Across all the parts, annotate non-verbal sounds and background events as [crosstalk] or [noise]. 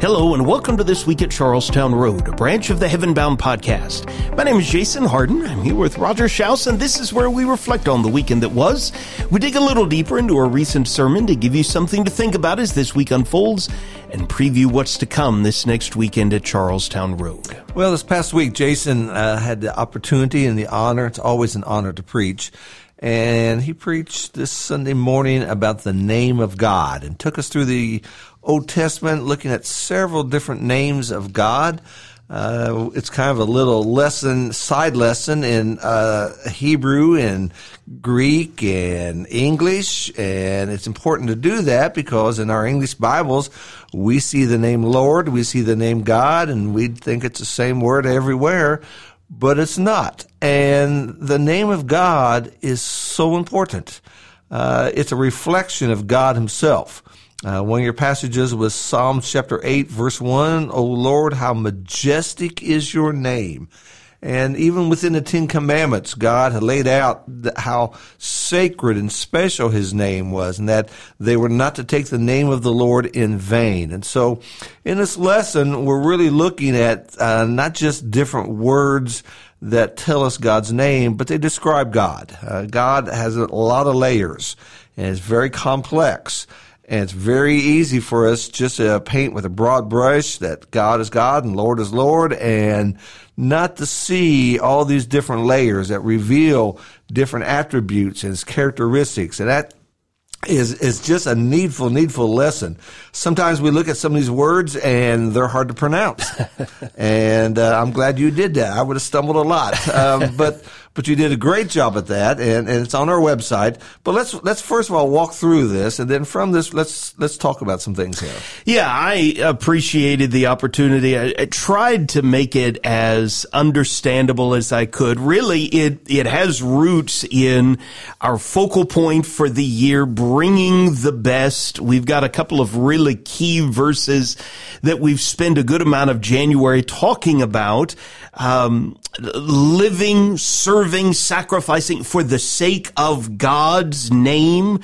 Hello, and welcome to This Week at Charlestown Road, a branch of the Heaven Bound podcast. My name is Jason Hardin. I'm here with Roger Shouse, and this is where we reflect on the weekend that was. We dig a little deeper into a recent sermon to give you something to think about as this week unfolds and preview what's to come this next weekend at Charlestown Road. Well, this past week, Jason uh, had the opportunity and the honor. It's always an honor to preach. And he preached this Sunday morning about the name of God and took us through the Old Testament, looking at several different names of God. Uh, it's kind of a little lesson, side lesson in uh, Hebrew and Greek and English, and it's important to do that because in our English Bibles we see the name Lord, we see the name God, and we think it's the same word everywhere, but it's not. And the name of God is so important. Uh, it's a reflection of God Himself. Uh, one of your passages was Psalm chapter 8, verse 1. O Lord, how majestic is your name. And even within the Ten Commandments, God had laid out how sacred and special His name was, and that they were not to take the name of the Lord in vain. And so, in this lesson, we're really looking at uh, not just different words that tell us God's name, but they describe God. Uh, God has a lot of layers, and it's very complex. And it's very easy for us just to paint with a broad brush that God is God and Lord is Lord and not to see all these different layers that reveal different attributes and characteristics. And that is is just a needful, needful lesson. Sometimes we look at some of these words and they're hard to pronounce, [laughs] and uh, I'm glad you did that. I would have stumbled a lot, um, but but you did a great job at that, and, and it's on our website. But let's let's first of all walk through this, and then from this, let's let's talk about some things here. Yeah, I appreciated the opportunity. I, I tried to make it as understandable as I could. Really, it it has roots in our focal point for the year, bringing the best. We've got a couple of really key verses that we've spent a good amount of January talking about. Um, living, serving, sacrificing for the sake of God's name,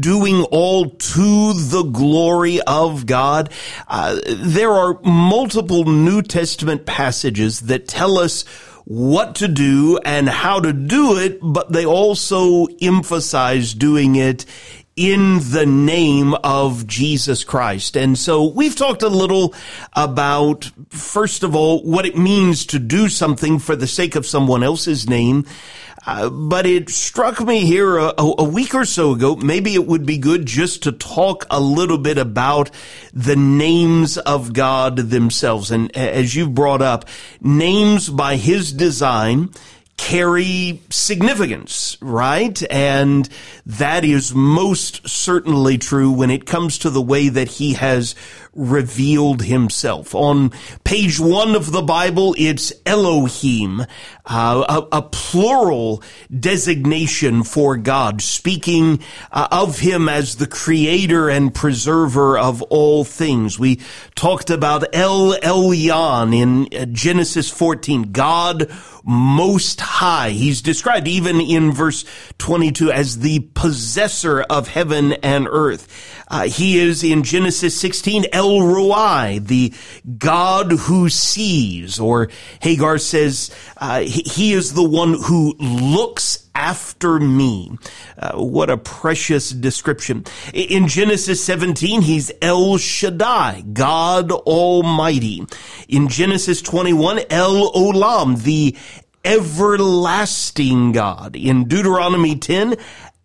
doing all to the glory of God. Uh, there are multiple New Testament passages that tell us what to do and how to do it, but they also emphasize doing it in the name of Jesus Christ. And so we've talked a little about, first of all, what it means to do something for the sake of someone else's name. Uh, but it struck me here a, a, week or so ago, maybe it would be good just to talk a little bit about the names of God themselves. And as you've brought up, names by his design, carry significance, right? And that is most certainly true when it comes to the way that he has revealed himself. On page one of the Bible, it's Elohim, uh, a, a, plural designation for God, speaking uh, of him as the creator and preserver of all things. We talked about El Elyon in uh, Genesis 14, God most high. He's described even in verse 22 as the possessor of heaven and earth. Uh, he is in Genesis 16 El Roi, the God who sees, or Hagar says uh, he, he is the one who looks after me. Uh, what a precious description. In Genesis 17, he's El Shaddai, God Almighty. In Genesis 21, El Olam, the everlasting God. In Deuteronomy 10,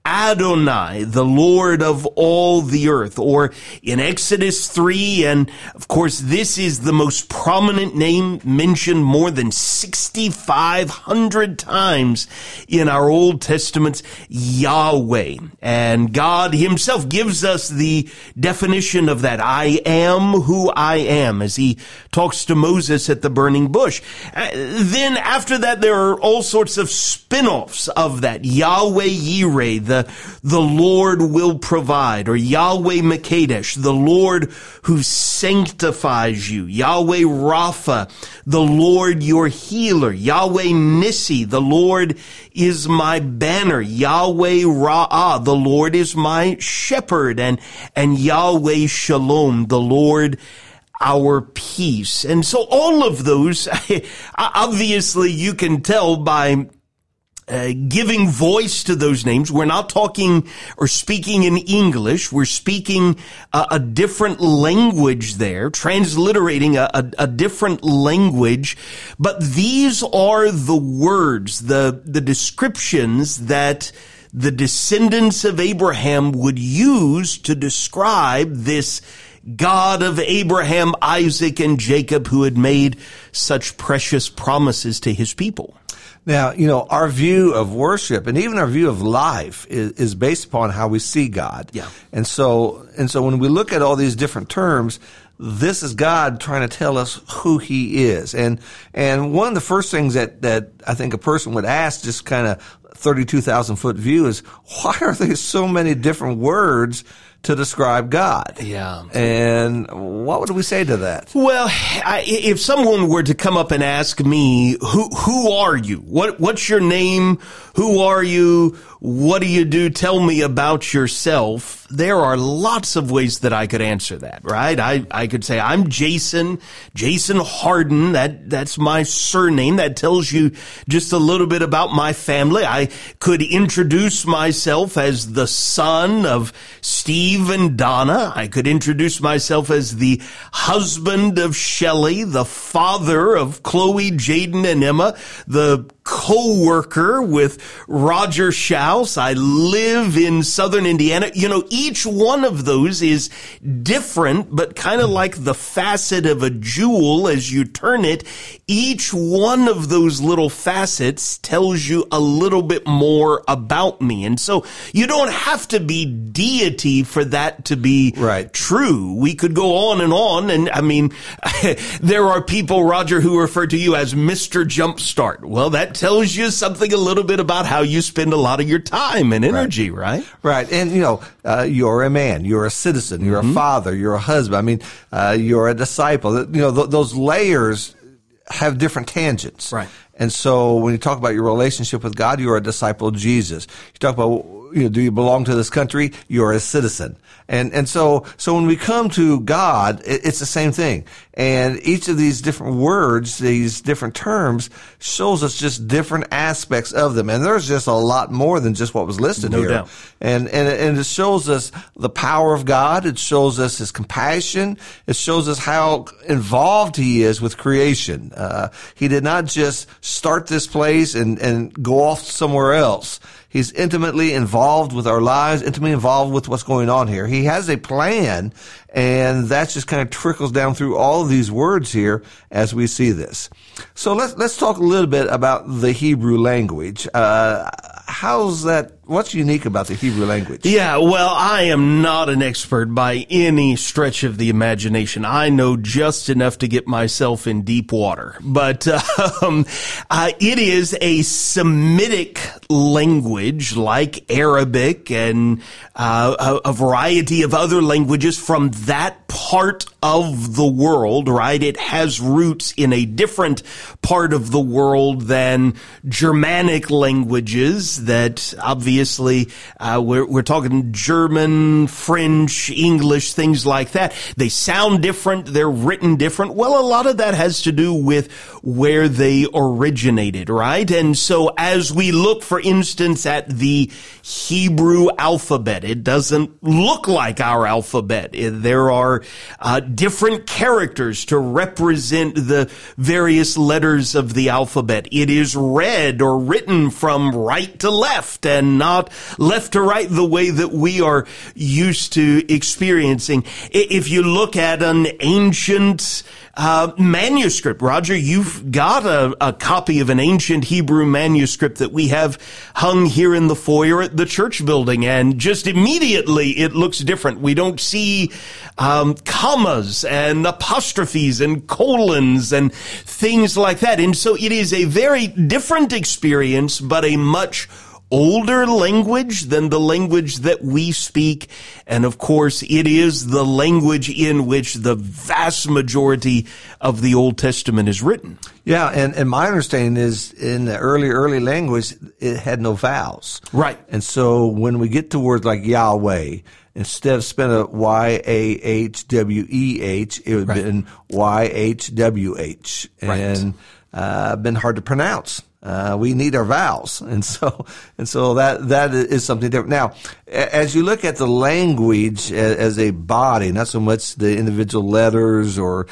Adonai, the Lord of all the earth, or in Exodus 3, and of course, this is the most prominent name mentioned more than 6,500 times in our Old Testaments, Yahweh. And God himself gives us the definition of that. I am who I am, as he talks to Moses at the burning bush. Uh, then after that, there are all sorts of spin-offs of that. Yahweh Yireh, the the, the Lord will provide, or Yahweh Makadesh, the Lord who sanctifies you, Yahweh Rapha, the Lord your healer, Yahweh Nissi, the Lord is my banner, Yahweh Ra'ah, the Lord is my shepherd, and, and Yahweh Shalom, the Lord our peace. And so all of those, [laughs] obviously you can tell by uh, giving voice to those names. We're not talking or speaking in English. We're speaking a, different language there, transliterating a, a, a, different language. But these are the words, the, the descriptions that the descendants of Abraham would use to describe this God of Abraham, Isaac, and Jacob who had made such precious promises to his people. Now, you know, our view of worship and even our view of life is, is, based upon how we see God. Yeah. And so, and so when we look at all these different terms, this is God trying to tell us who he is. And, and one of the first things that, that I think a person would ask, just kind of 32,000 foot view is, why are there so many different words to describe God. Yeah. And what would we say to that? Well, I, if someone were to come up and ask me, who, who are you? What, what's your name? Who are you? What do you do? Tell me about yourself. There are lots of ways that I could answer that, right? I, I could say, I'm Jason, Jason Hardin. That, that's my surname. That tells you just a little bit about my family. I could introduce myself as the son of Steve and Donna. I could introduce myself as the husband of Shelley, the father of Chloe, Jaden, and Emma, the co-worker with Roger Shouse. I live in southern Indiana. You know, each one of those is different, but kind of mm-hmm. like the facet of a jewel as you turn it. Each one of those little facets tells you a little bit more about me. And so you don't have to be deity for that to be right. true. We could go on and on. And I mean, [laughs] there are people, Roger, who refer to you as Mr. Jumpstart. Well, that tells you something a little bit about how you spend a lot of your time and energy, right? Right. right. And, you know, uh, you're a man, you're a citizen, you're mm-hmm. a father, you're a husband. I mean, uh, you're a disciple. You know, th- those layers have different tangents. Right. And so when you talk about your relationship with God, you're a disciple of Jesus. You talk about, you know, do you belong to this country? You're a citizen. And, and so, so when we come to God, it's the same thing. And each of these different words, these different terms shows us just different aspects of them. And there's just a lot more than just what was listed no here. Doubt. And, and, and it shows us the power of God. It shows us his compassion. It shows us how involved he is with creation. Uh, he did not just start this place and, and go off somewhere else. He's intimately involved with our lives, intimately involved with what's going on here. He has a plan, and that just kind of trickles down through all of these words here as we see this. So let's let's talk a little bit about the Hebrew language. Uh, how's that? What's unique about the Hebrew language? Yeah, well, I am not an expert by any stretch of the imagination. I know just enough to get myself in deep water, but [laughs] um, uh, it is a Semitic language like Arabic and uh, a, a variety of other languages from that part of the world, right? It has roots in a different part of the world than Germanic languages that obviously uh, we're, we're talking German, French, English, things like that. They sound different. They're written different. Well, a lot of that has to do with where they originated, right? And so as we look, for instance, at the Hebrew alphabet, it doesn't look like our alphabet. There are uh, different characters to represent the various letters of the alphabet. It is read or written from right to left and not left to right the way that we are used to experiencing. If you look at an ancient uh, manuscript. Roger, you've got a, a, copy of an ancient Hebrew manuscript that we have hung here in the foyer at the church building, and just immediately it looks different. We don't see um, commas and apostrophes and colons and things like that, and so it is a very different experience, but a much older language than the language that we speak. And of course, it is the language in which the vast majority of the Old Testament is written. Yeah, and, and my understanding is in the early, early language, it had no vowels. Right. And so when we get to words like Yahweh, instead of spelling it Y A H W E H, it would have Right. been Y H W H. Right. And uh, been hard to pronounce. Uh, we need our vowels, [laughs] and so and so that that is something different. Now, as you look at the language as a body, not so much the individual letters or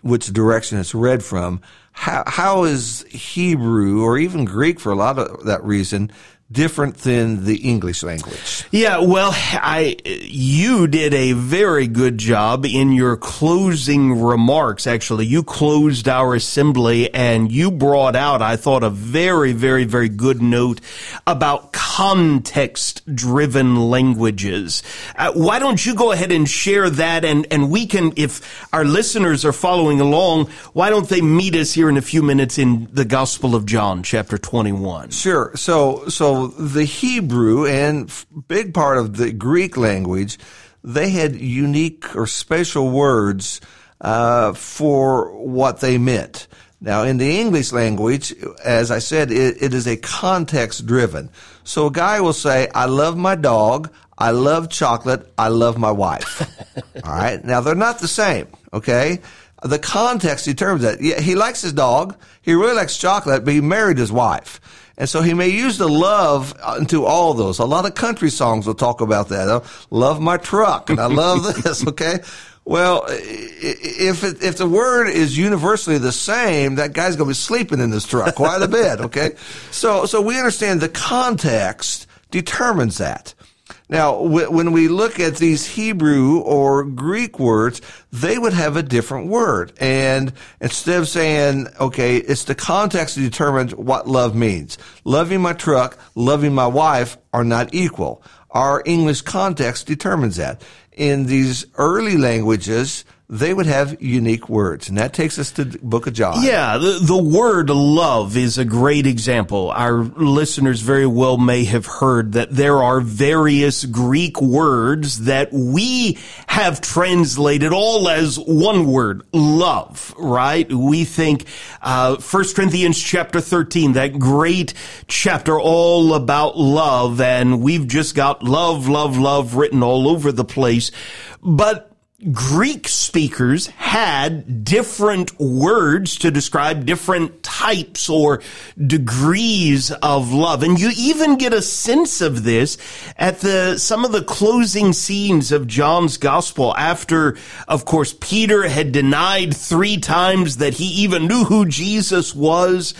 which direction it's read from, how how is Hebrew or even Greek for a lot of that reason different than the English language? Yeah, well, I you did a very good job in your closing remarks. Actually, you closed our assembly and you brought out, I thought, a very, very, very good note about context-driven languages. Uh, why don't you go ahead and share that, and and we can, if our listeners are following along, why don't they meet us here in a few minutes in the Gospel of John, chapter twenty-one? Sure. So, so the Hebrew and big part of the Greek language, they had unique or special words uh, for what they meant. Now, in the English language, as I said, it, it is a context driven. So a guy will say, I love my dog. I love chocolate. I love my wife. [laughs] All right. Now they're not the same. Okay. The context determines that. Yeah, he likes his dog. He really likes chocolate, but he married his wife. And so he may use the love into all those. A lot of country songs will talk about that. I love my truck and I love [laughs] this. Okay. Well, if it, if the word is universally the same, that guy's going to be sleeping in this truck quite a bit. Okay. [laughs] So, so we understand the context determines that. Now, wh- when we look at these Hebrew or Greek words, they would have a different word. And instead of saying, okay, it's the context that determines what love means. Loving my truck, loving my wife are not equal. Our English context determines that. In these early languages, they would have unique words. And that takes us to book of John. Yeah, the, the word love is a great example. Our listeners very well may have heard that there are various Greek words that we have translated all as one word, love, right? We think, uh, 1 Corinthians chapter 13, that great chapter all about love, and we've just got love, love, love written all over the place. But Greek speakers had different words to describe different types or degrees of love. And you even get a sense of this at the, some of the closing scenes of John's gospel after, of course, Peter had denied three times that he even knew who Jesus was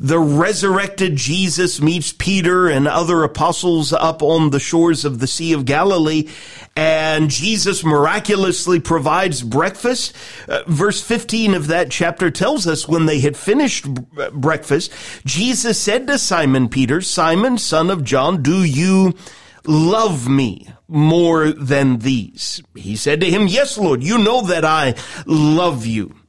the resurrected Jesus meets Peter and other apostles up on the shores of the Sea of Galilee, and Jesus miraculously provides breakfast. Uh, verse 15 of that chapter tells us when they had finished b- breakfast, Jesus said to Simon Peter, Simon, son of John, do you love me more than these? He said to him, Yes, Lord, you know that I love you.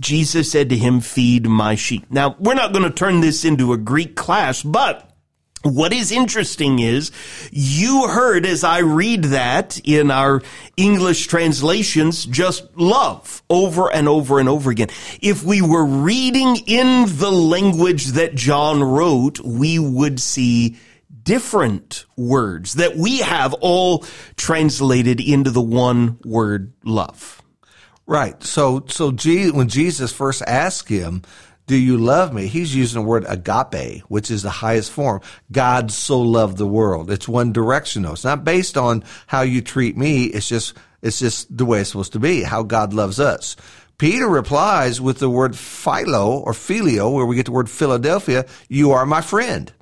Jesus said to him, Feed my sheep. Now, we're not going to turn this into a Greek class, but what is interesting is you heard as I read that in our English translations, just love over and over and over again. If we were reading in the language that John wrote, we would see different words that we have all translated into the one word love. Right. So, so when Jesus first asked him, do you love me? He's using the word agape, which is the highest form. God so loved the world. It's one directional. It's not based on how you treat me. It's just, it's just the way it's supposed to be, how God loves us. Peter replies with the word philo or filio, where we get the word Philadelphia, you are my friend.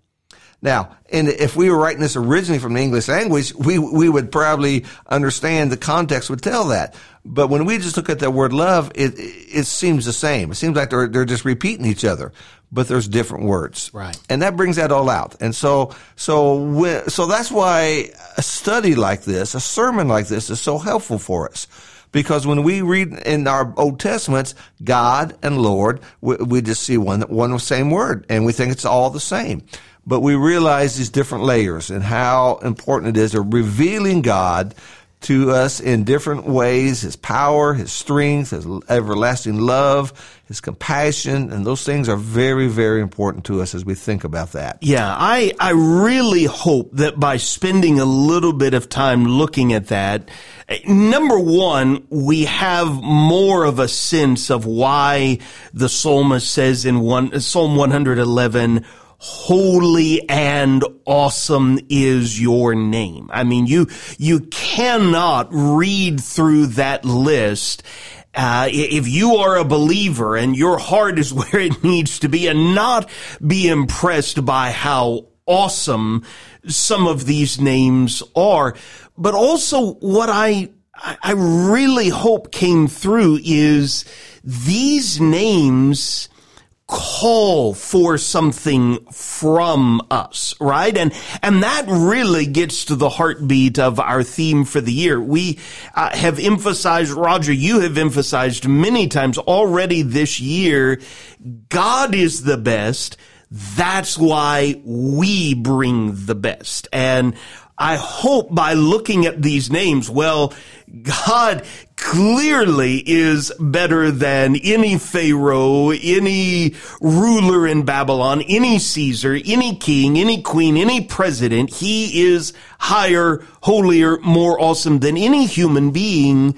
Now, and if we were writing this originally from the English language, we, we would probably understand the context would tell that. But when we just look at that word love, it, it seems the same. It seems like they're, they're just repeating each other, but there's different words. Right. And that brings that all out. And so, so, when, so that's why a study like this, a sermon like this is so helpful for us. Because when we read in our Old Testaments, God and Lord, we, we just see one, one same word and we think it's all the same. But we realize these different layers and how important it is of revealing God to us in different ways his power, his strength, his everlasting love, his compassion, and those things are very, very important to us as we think about that. Yeah, I, I really hope that by spending a little bit of time looking at that, number one, we have more of a sense of why the psalmist says in one, Psalm 111, holy and awesome is your name. I mean, you, you cannot read through that list uh, if you are a believer and your heart is [laughs] where it needs to be and not be impressed by how awesome some of these names are, but also what I, I really hope came through is these names call for something from us, right? And, and that really gets to the heartbeat of our theme for the year. We uh, have emphasized, Roger, you have emphasized many times already this year, God is the best. That's why we bring the best. And I hope by looking at these names, well, God clearly is better than any Pharaoh, any ruler in Babylon, any Caesar, any king, any queen, any president. He is higher, holier, more awesome than any human being.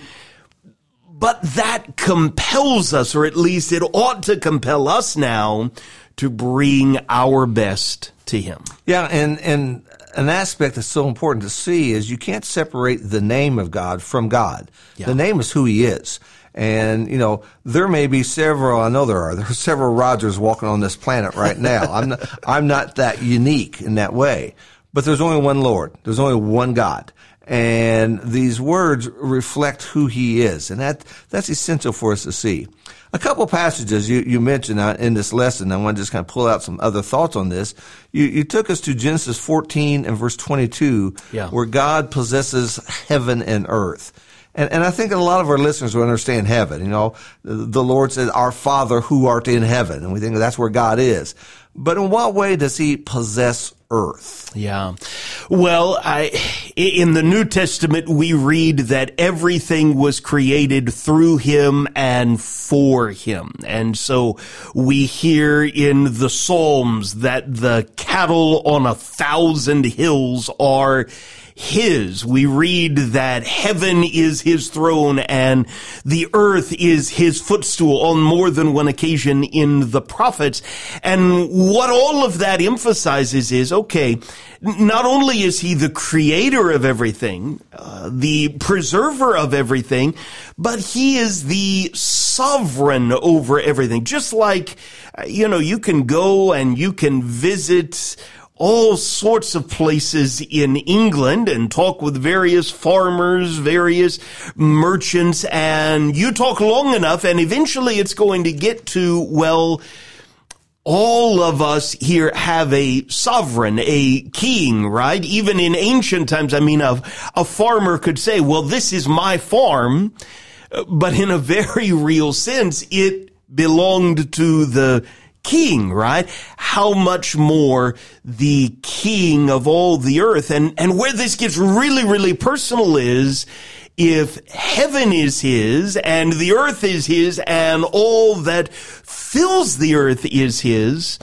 But that compels us, or at least it ought to compel us now to bring our best to him. Yeah, and and an aspect that's so important to see is you can't separate the name of God from God. Yeah. The name is who He is. And, you know, there may be several, I know there are, [laughs] there are several Rogers walking on this planet right now. [laughs] I'm not, I'm not that unique in that way. But there's only one Lord. There's only one God. And these words reflect who He is. And that, that's essential for us to see. A couple passages you, you mentioned uh, in this lesson. I want to just kind of pull out some other thoughts on this. You, you took us to Genesis 14 and verse 22, yeah. where God possesses heaven and earth. And, and I think a lot of our listeners will understand heaven. You know, the Lord says, our Father who art in heaven. And we think that's where God is. But in what way does he possess earth? Yeah. Well, I, in the New Testament, we read that everything was created through him and for him. And so we hear in the Psalms that the cattle on a thousand hills are his. We read that heaven is his throne and the earth is his footstool on more than one occasion in the prophets. And what all of that emphasizes is, okay, not only is he the creator of everything, uh, the preserver of everything, but he is the sovereign over everything. Just like, uh, you know, you can go and you can visit all sorts of places in England and talk with various farmers, various merchants, and you talk long enough and eventually it's going to get to, well, all of us here have a sovereign, a king, right? Even in ancient times, I mean, a, a farmer could say, well, this is my farm, but in a very real sense, it belonged to the king, right? How much more the king of all the earth. And, and where this gets really, really personal is if heaven is his and the earth is his and all that fills the earth is his,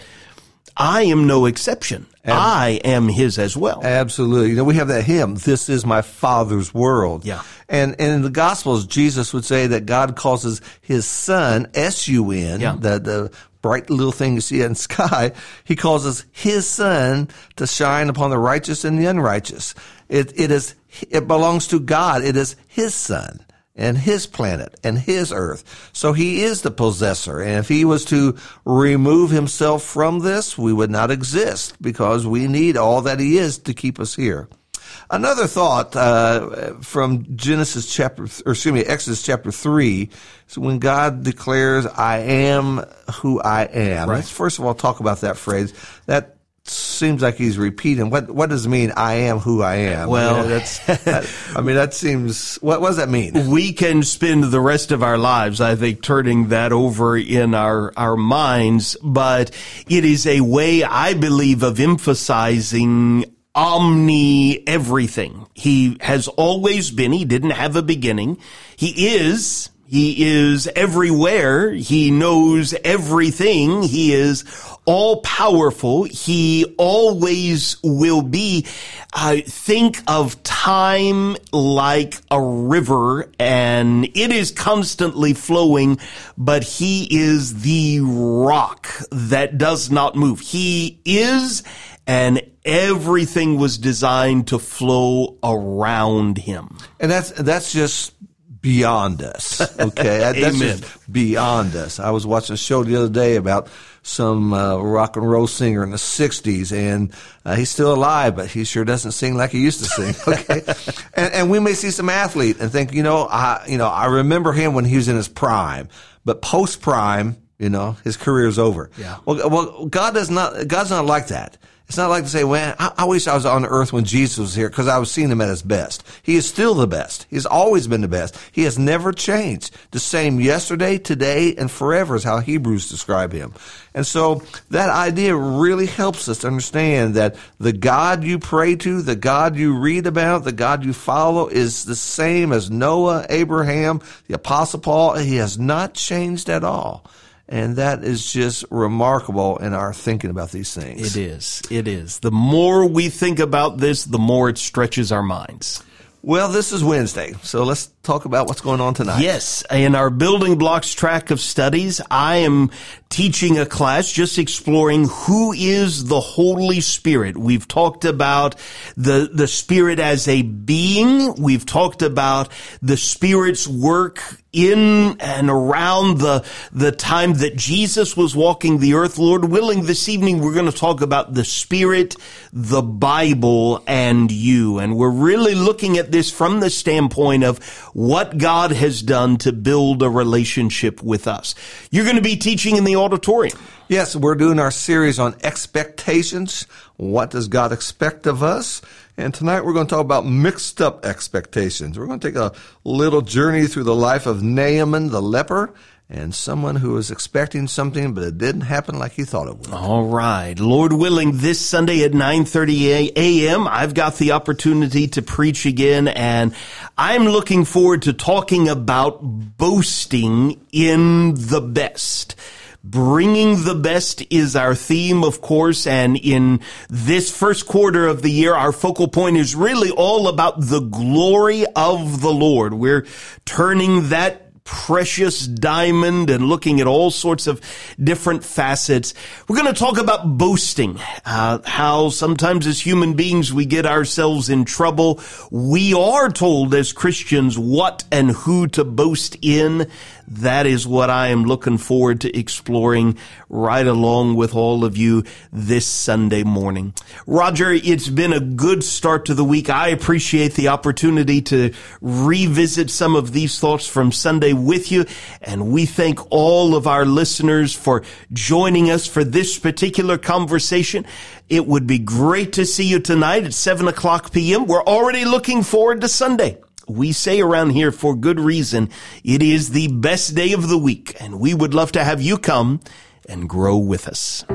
I am no exception. Ab- I am his as well. Absolutely. You know, we have that hymn, This is my Father's world. Yeah. And, and in the Gospels, Jesus would say that God causes his son, S-U-N, yeah. the, the bright little thing you see in the [laughs] sky, he causes his sun to shine upon the righteous and the unrighteous. It, it is, it belongs to God. It is his sun and his planet and his earth. So he is the possessor. And if he was to remove himself from this, we would not exist because we need all that he is to keep us here. Another thought uh, from Genesis chapter, or excuse me, Exodus chapter three, is when God declares, "I am who I am." Right. Let's first of all talk about that phrase. That seems like he's repeating. What what does it mean? I am who I am. Well- I mean, that's. [laughs] that, I mean, that seems. What, what does that mean? we can spend the rest of our lives, I think, turning that over in our, our minds, but it is a way, I believe, of emphasizing omni everything. He has always been, he didn't have a beginning. He is, he is everywhere. He knows everything. He is all powerful. He always will be. Uh, think of time like a river and it is constantly flowing, but he is the rock that does not move. He is and everything was designed to flow around him. And that's that's just beyond us. [laughs] Okay, That- that's Amen. just beyond us. I was watching a show the other day about some uh, rock and roll singer in the '60s, and uh, he's still alive, but he sure doesn't sing like he used to sing. [laughs] Okay, and, and we may see some athlete and think, you know, I you know I remember him when he was in his prime, but post prime. You know, his career's over. Yeah. Well, well, God does not. God's not like that. It's not like to say, "Well, I, I wish I was on earth when Jesus was here because I was seeing him at his best." He is still the best. He's always been the best. He has never changed. The same yesterday, today, and forever is how Hebrews describe him. And so that idea really helps us to understand that the God you pray to, the God you read about, the God you follow is the same as Noah, Abraham, the Apostle Paul. He has not changed at all. And that is just remarkable in our thinking about these things. It is. It is. The more we think about this, the more it stretches our minds. Well, this is Wednesday, so let's talk about what's going on tonight. Yes, in our building blocks track of studies, I am teaching a class just exploring who is the Holy Spirit. We've talked about the, the Spirit as a being. We've talked about the Spirit's work in and around the, the time that Jesus was walking the earth. Lord willing, this evening we're going to talk about the Spirit, the Bible, and you. And we're really looking at this from the standpoint of what God has done to build a relationship with us. You're going to be teaching in the auditorium. Yes, we're doing our series on expectations. What does God expect of us? And tonight we're going to talk about mixed up expectations. We're going to take a little journey through the life of Naaman the leper and someone who was expecting something, but it didn't happen like he thought it would. All right. Lord willing, this Sunday at 9:30 a.m., I've got the opportunity to preach again and I'm looking forward to talking about boasting in the best. Bringing the best is our theme, of course, and in this first quarter of the year, our focal point is really all about the glory of the Lord. We're turning that precious diamond and looking at all sorts of different facets. We're going to talk about boasting, uh, how sometimes as human beings we get ourselves in trouble. We are told as Christians what and who to boast in. That is what I am looking forward to exploring right along with all of you this Sunday morning. Roger, it's been a good start to the week. I appreciate the opportunity to revisit some of these thoughts from Sunday with you. And we thank all of our listeners for joining us for this particular conversation. It would be great to see you tonight at 7 o'clock p.m. We're already looking forward to Sunday. We say around here for good reason, it is the best day of the week, and we would love to have you come and grow with us.